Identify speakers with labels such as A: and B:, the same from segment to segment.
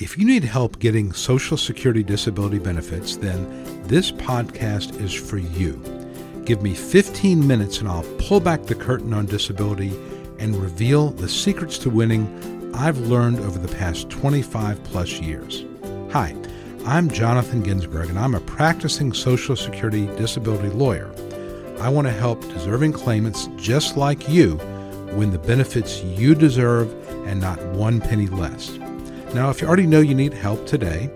A: If you need help getting Social Security disability benefits, then this podcast is for you. Give me 15 minutes and I'll pull back the curtain on disability and reveal the secrets to winning I've learned over the past 25 plus years. Hi, I'm Jonathan Ginsberg and I'm a practicing Social Security disability lawyer. I want to help deserving claimants just like you win the benefits you deserve and not one penny less. Now, if you already know you need help today,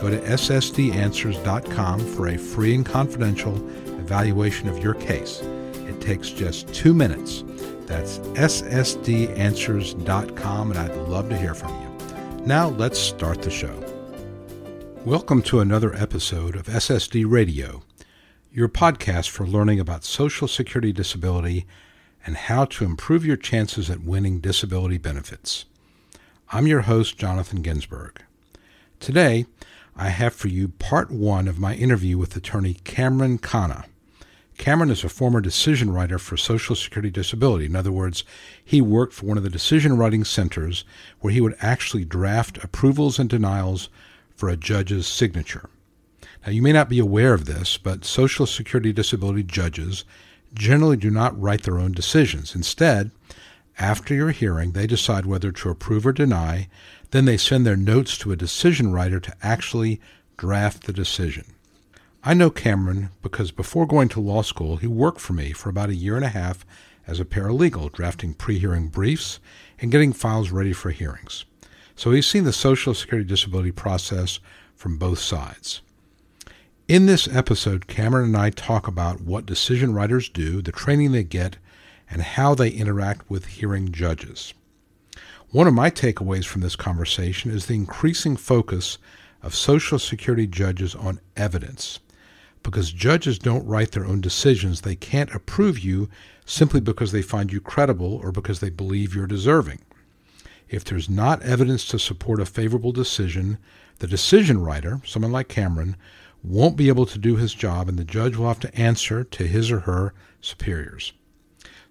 A: go to ssdanswers.com for a free and confidential evaluation of your case. It takes just two minutes. That's ssdanswers.com, and I'd love to hear from you. Now, let's start the show. Welcome to another episode of SSD Radio, your podcast for learning about Social Security disability and how to improve your chances at winning disability benefits. I'm your host, Jonathan Ginsberg. Today, I have for you part one of my interview with attorney Cameron Khanna. Cameron is a former decision writer for Social Security Disability. In other words, he worked for one of the decision writing centers where he would actually draft approvals and denials for a judge's signature. Now, you may not be aware of this, but Social Security Disability judges generally do not write their own decisions. Instead, after your hearing, they decide whether to approve or deny. Then they send their notes to a decision writer to actually draft the decision. I know Cameron because before going to law school, he worked for me for about a year and a half as a paralegal, drafting pre hearing briefs and getting files ready for hearings. So he's seen the Social Security disability process from both sides. In this episode, Cameron and I talk about what decision writers do, the training they get, and how they interact with hearing judges. One of my takeaways from this conversation is the increasing focus of Social Security judges on evidence. Because judges don't write their own decisions, they can't approve you simply because they find you credible or because they believe you're deserving. If there's not evidence to support a favorable decision, the decision writer, someone like Cameron, won't be able to do his job and the judge will have to answer to his or her superiors.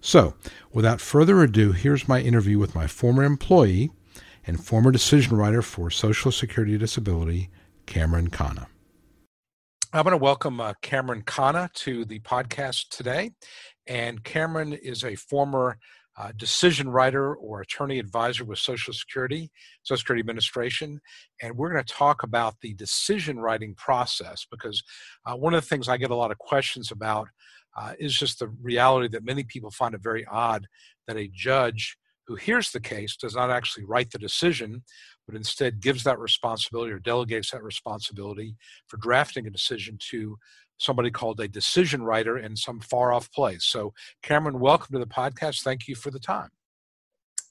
A: So, without further ado, here's my interview with my former employee and former decision writer for Social Security Disability, Cameron Khanna. I'm going to welcome uh, Cameron Khanna to the podcast today. And Cameron is a former uh, decision writer or attorney advisor with Social Security, Social Security Administration. And we're going to talk about the decision writing process because uh, one of the things I get a lot of questions about uh, is just the reality that many people find it very odd that a judge who hears the case does not actually write the decision, but instead gives that responsibility or delegates that responsibility for drafting a decision to somebody called a decision writer in some far off place. So, Cameron, welcome to the podcast. Thank you for the time.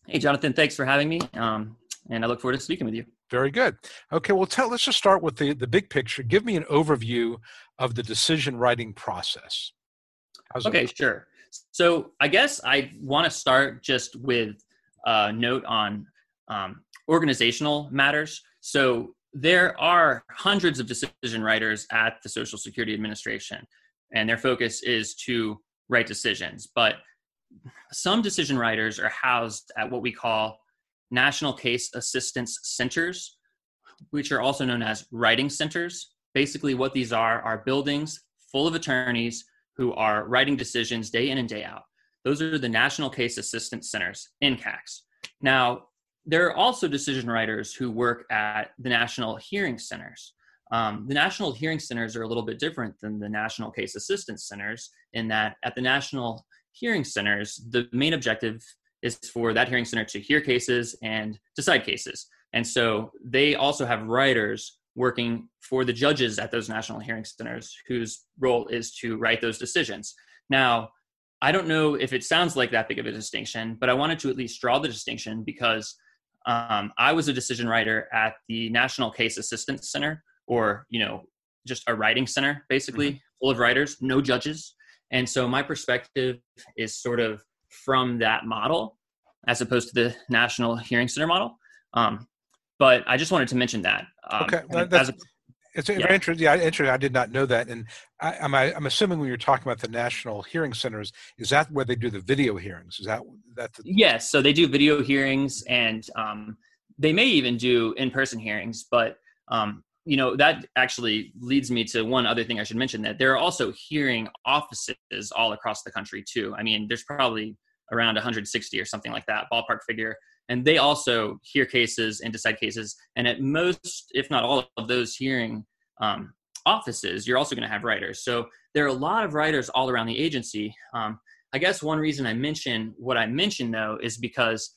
B: Hey, Jonathan, thanks for having me. Um, and I look forward to speaking with you.
A: Very good. Okay, well, tell, let's just start with the, the big picture. Give me an overview of the decision writing process.
B: How's okay, it? sure. So I guess I want to start just with a note on um, organizational matters. So there are hundreds of decision writers at the Social Security Administration, and their focus is to write decisions. But some decision writers are housed at what we call National Case Assistance Centers, which are also known as writing centers. Basically, what these are are buildings full of attorneys who are writing decisions day in and day out. Those are the National Case Assistance Centers, NCACs. Now, there are also decision writers who work at the National Hearing Centers. Um, the National Hearing Centers are a little bit different than the National Case Assistance Centers in that at the National Hearing Centers, the main objective is for that hearing center to hear cases and decide cases. And so they also have writers working for the judges at those national hearing centers whose role is to write those decisions. Now, I don't know if it sounds like that big of a distinction, but I wanted to at least draw the distinction because um, I was a decision writer at the National Case Assistance Center, or you know, just a writing center, basically mm-hmm. full of writers, no judges. And so my perspective is sort of from that model, as opposed to the National Hearing Center model. Um, but I just wanted to mention that.
A: Um, okay, that's, a, it's yeah. very interesting. Yeah, interesting. I did not know that, and I, am I'm, I'm assuming when you're talking about the national hearing centers, is that where they do the video hearings? Is that that? The-
B: yes. So they do video hearings, and um, they may even do in-person hearings, but um, you know that actually leads me to one other thing I should mention that there are also hearing offices all across the country too. I mean, there's probably around 160 or something like that ballpark figure, and they also hear cases and decide cases. And at most, if not all of those hearing um, offices, you're also going to have writers. So there are a lot of writers all around the agency. Um, I guess one reason I mention what I mentioned though is because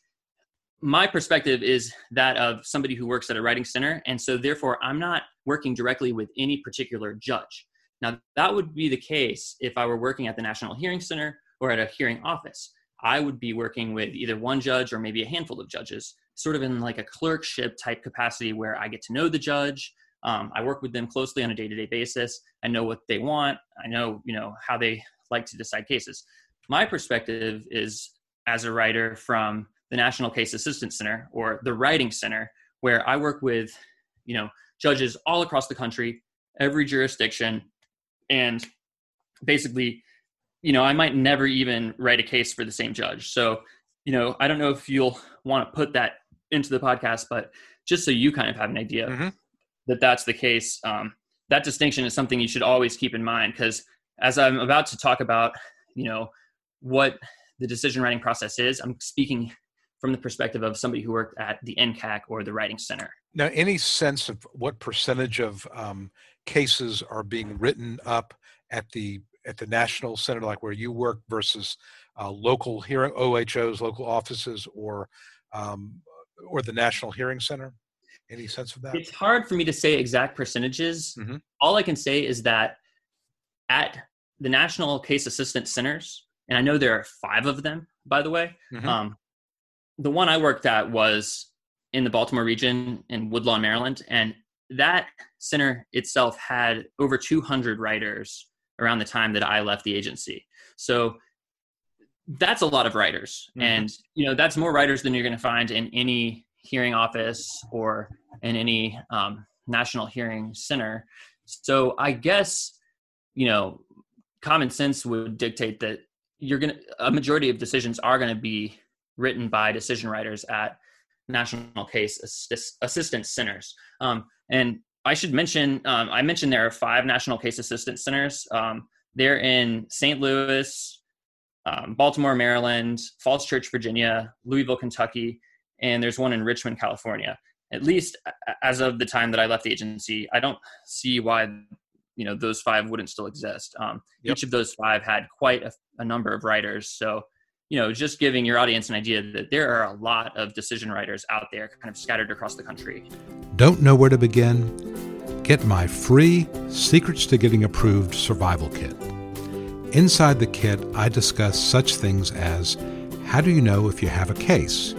B: my perspective is that of somebody who works at a writing center. And so, therefore, I'm not working directly with any particular judge. Now, that would be the case if I were working at the National Hearing Center or at a hearing office. I would be working with either one judge or maybe a handful of judges, sort of in like a clerkship type capacity where I get to know the judge. Um, I work with them closely on a day-to-day basis. I know what they want. I know, you know, how they like to decide cases. My perspective is as a writer from the National Case Assistance Center or the Writing Center, where I work with, you know, judges all across the country, every jurisdiction, and basically, you know, I might never even write a case for the same judge. So, you know, I don't know if you'll want to put that into the podcast, but just so you kind of have an idea mm-hmm. that that's the case, um, that distinction is something you should always keep in mind because as I'm about to talk about, you know, what the decision writing process is, I'm speaking from the perspective of somebody who worked at the NCAC or the Writing Center.
A: Now, any sense of what percentage of um, cases are being written up at the at the national center, like where you work, versus uh, local hearing OHOs, local offices, or um, or the National Hearing Center? Any sense of that?
B: It's hard for me to say exact percentages. Mm-hmm. All I can say is that at the National Case Assistance Centers, and I know there are five of them, by the way. Mm-hmm. Um, the one I worked at was in the Baltimore region in Woodlawn, Maryland, and that center itself had over 200 writers around the time that I left the agency. So that's a lot of writers, mm-hmm. and you know that's more writers than you're going to find in any hearing office or in any um, national hearing center. So I guess you know common sense would dictate that you're going to a majority of decisions are going to be written by decision writers at national case assist- assistance centers. Um, and I should mention, um, I mentioned there are five national case assistance centers. Um, they're in St. Louis, um, Baltimore, Maryland, Falls Church, Virginia, Louisville, Kentucky, and there's one in Richmond, California. At least as of the time that I left the agency, I don't see why you know those five wouldn't still exist. Um, yep. Each of those five had quite a, a number of writers, so you know, just giving your audience an idea that there are a lot of decision writers out there kind of scattered across the country.
A: Don't know where to begin? Get my free Secrets to Getting Approved Survival Kit. Inside the kit, I discuss such things as how do you know if you have a case?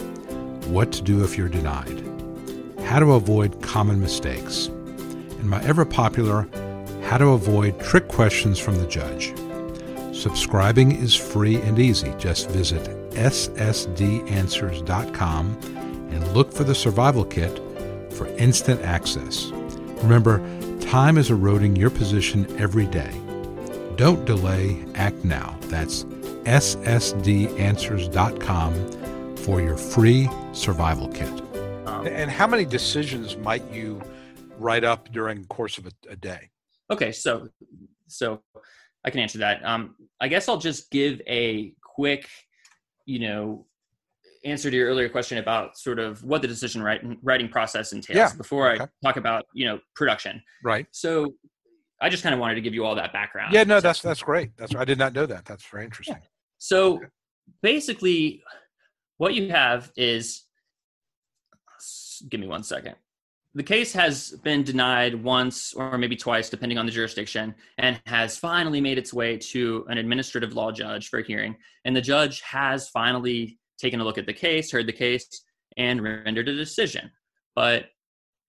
A: What to do if you're denied? How to avoid common mistakes? And my ever popular, how to avoid trick questions from the judge. Subscribing is free and easy. Just visit ssdanswers.com and look for the survival kit for instant access. Remember, time is eroding your position every day. Don't delay, act now. That's ssdanswers.com for your free survival kit. Um, and how many decisions might you write up during the course of a, a day?
B: Okay, so so I can answer that. Um, I guess I'll just give a quick, you know, answer to your earlier question about sort of what the decision writing, writing process entails yeah. before okay. I talk about, you know, production.
A: Right.
B: So I just kind of wanted to give you all that background.
A: Yeah, no, so, that's that's great. That's I did not know that. That's very interesting. Yeah.
B: So okay. basically, what you have is, give me one second the case has been denied once or maybe twice, depending on the jurisdiction, and has finally made its way to an administrative law judge for a hearing. And the judge has finally taken a look at the case, heard the case, and rendered a decision. But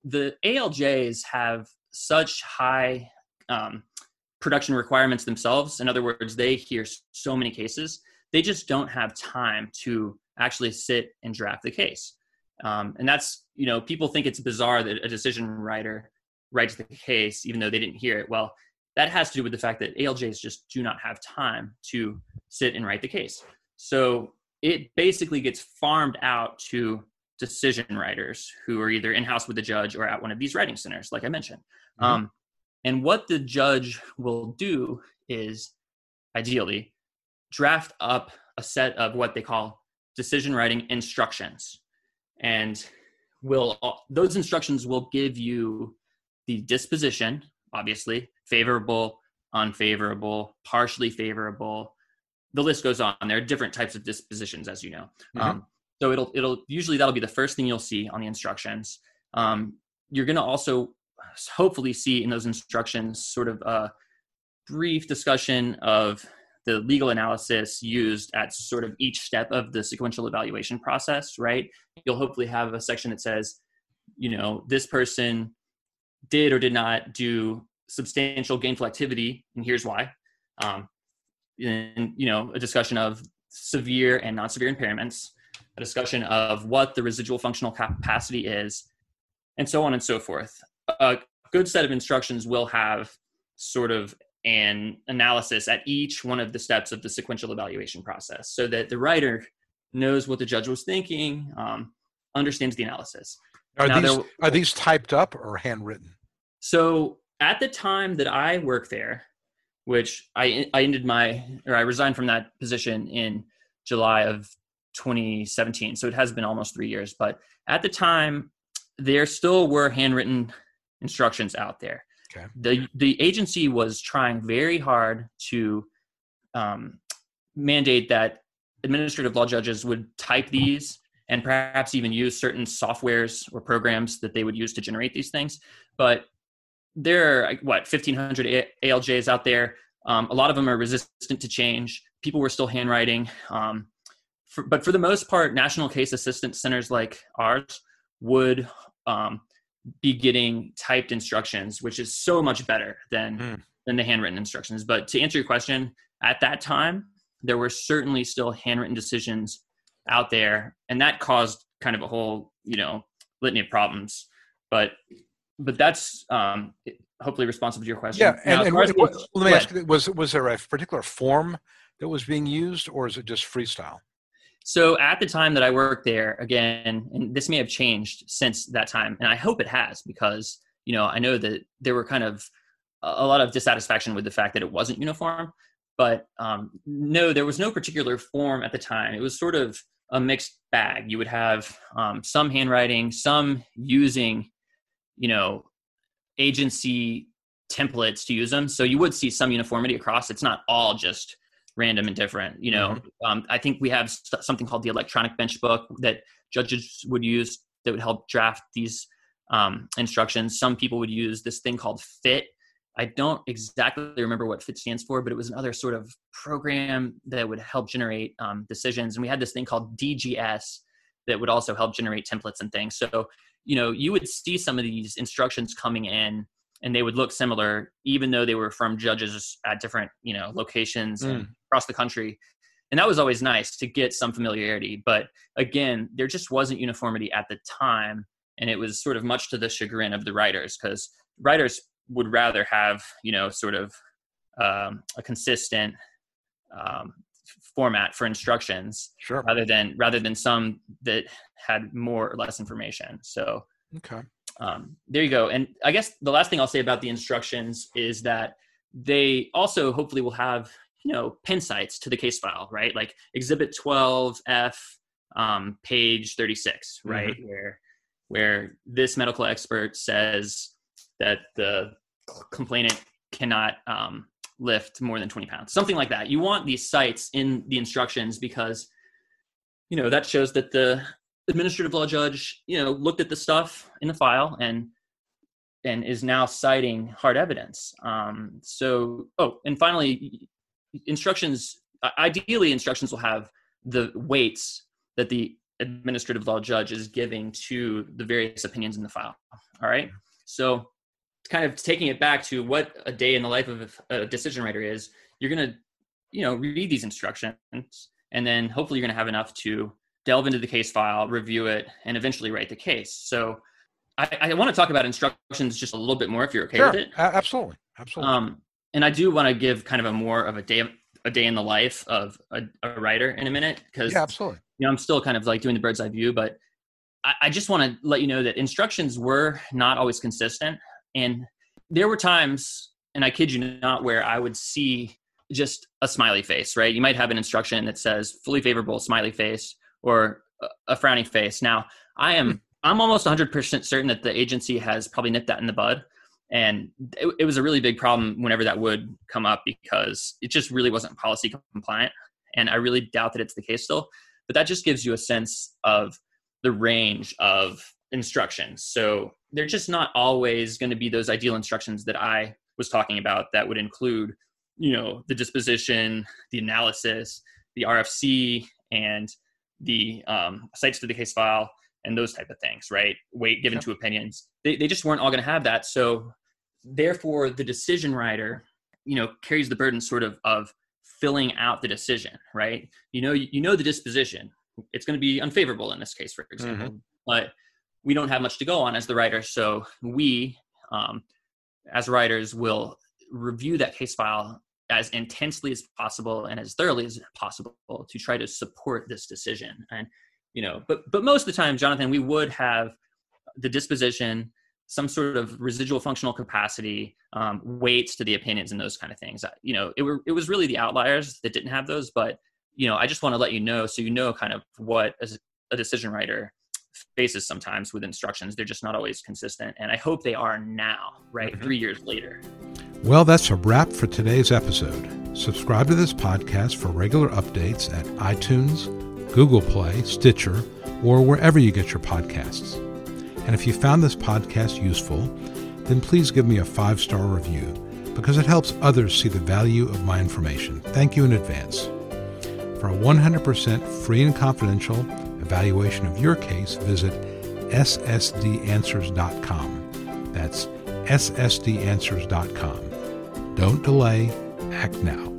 B: the ALJs have such high um, production requirements themselves. In other words, they hear so many cases, they just don't have time to actually sit and draft the case. Um, and that's, you know, people think it's bizarre that a decision writer writes the case even though they didn't hear it. Well, that has to do with the fact that ALJs just do not have time to sit and write the case. So it basically gets farmed out to decision writers who are either in house with the judge or at one of these writing centers, like I mentioned. Mm-hmm. Um, and what the judge will do is ideally draft up a set of what they call decision writing instructions. And will those instructions will give you the disposition, obviously, favorable, unfavorable, partially favorable. The list goes on. There are different types of dispositions, as you know. Mm-hmm. Um, so it'll it'll usually that'll be the first thing you'll see on the instructions. Um, you're going to also hopefully see in those instructions sort of a brief discussion of the legal analysis used at sort of each step of the sequential evaluation process, right? You'll hopefully have a section that says, you know, this person did or did not do substantial gainful activity, and here's why. Um, and you know, a discussion of severe and non-severe impairments, a discussion of what the residual functional capacity is, and so on and so forth. A good set of instructions will have sort of an analysis at each one of the steps of the sequential evaluation process so that the writer knows what the judge was thinking, um, understands the analysis.
A: Are now, these, are these typed up or handwritten?
B: So at the time that I worked there, which I I ended my or I resigned from that position in July of 2017. So it has been almost three years. But at the time, there still were handwritten instructions out there. Okay. The the agency was trying very hard to um, mandate that administrative law judges would type these and perhaps even use certain softwares or programs that they would use to generate these things. But there are what 1500 ALJs out there. Um, a lot of them are resistant to change. People were still handwriting. Um, for, but for the most part, national case assistance centers like ours would um, be getting typed instructions, which is so much better than mm. than the handwritten instructions. But to answer your question, at that time, there were certainly still handwritten decisions out there, and that caused kind of a whole you know litany of problems. But but that's um, hopefully responsive to your question.
A: Yeah, and, now, and what, what, let me ask: was was there a particular form that was being used, or is it just freestyle?
B: So at the time that I worked there, again, and this may have changed since that time, and I hope it has because you know I know that there were kind of a lot of dissatisfaction with the fact that it wasn't uniform. But um, no, there was no particular form at the time. It was sort of a mixed bag. You would have um, some handwriting, some using you know agency templates to use them so you would see some uniformity across it's not all just random and different you know? Mm-hmm. um, i think we have st- something called the electronic bench book that judges would use that would help draft these um, instructions. Some people would use this thing called fit. I don't exactly remember what fit stands for but it was another sort of program that would help generate um, decisions. And we had this thing called dgs that would also help generate templates and things. So you know you would see some of these instructions coming in and they would look similar even though they were from judges at different you know locations mm. across the country and that was always nice to get some familiarity but again there just wasn't uniformity at the time and it was sort of much to the chagrin of the writers because writers would rather have you know sort of um, a consistent um, format for instructions
A: sure.
B: rather than rather than some that had more or less information so
A: okay
B: um, there you go and i guess the last thing i'll say about the instructions is that they also hopefully will have you know pin cites to the case file right like exhibit 12f um, page 36 right mm-hmm. where where this medical expert says that the complainant cannot um, lift more than 20 pounds, something like that. You want these cites in the instructions because, you know, that shows that the administrative law judge, you know, looked at the stuff in the file and and is now citing hard evidence. Um, so, oh, and finally, instructions. Ideally, instructions will have the weights that the administrative law judge is giving to the various opinions in the file. All right. So kind of taking it back to what a day in the life of a decision writer is, you're going to, you know, read these instructions and then hopefully you're going to have enough to delve into the case file, review it, and eventually write the case. So I, I want to talk about instructions just a little bit more if you're okay
A: sure.
B: with it.
A: Absolutely. Absolutely. Um,
B: and I do want to give kind of a more of a day, a day in the life of a, a writer in a minute because
A: yeah, absolutely.
B: You know, I'm still kind of like doing the bird's eye view, but I, I just want to let you know that instructions were not always consistent. And there were times, and I kid you not, where I would see just a smiley face, right? You might have an instruction that says fully favorable smiley face or a frowning face. Now, I am hmm. I'm almost 100% certain that the agency has probably nipped that in the bud. And it, it, was a really big problem whenever that would come up because it just really wasn't policy compliant. And I really doubt that it's the case still. But that just gives you a sense of the range of instructions. So they're just not always going to be those ideal instructions that I was talking about that would include, you know, the disposition, the analysis, the RFC, and the um, cites to the case file and those type of things, right? Weight given to opinions. They, they just weren't all going to have that. So therefore, the decision writer, you know, carries the burden sort of of filling out the decision, right? You know, you know the disposition. It's going to be unfavorable in this case, for example, mm-hmm. but we don't have much to go on as the writer. So we, um, as writers, will review that case file as intensely as possible and as thoroughly as possible to try to support this decision. And you know, but but most of the time, Jonathan, we would have the disposition, some sort of residual functional capacity, um, weights to the opinions, and those kind of things. You know, it were it was really the outliers that didn't have those. But you know, I just want to let you know so you know kind of what a decision writer faces sometimes with instructions. They're just not always consistent. And I hope they are now, right? Mm-hmm. Three years later.
A: Well, that's a wrap for today's episode. Subscribe to this podcast for regular updates at iTunes, Google Play, Stitcher, or wherever you get your podcasts. And if you found this podcast useful, then please give me a five star review because it helps others see the value of my information. Thank you in advance. For a 100% free and confidential evaluation of your case, visit ssdanswers.com. That's ssdanswers.com. Don't delay, act now.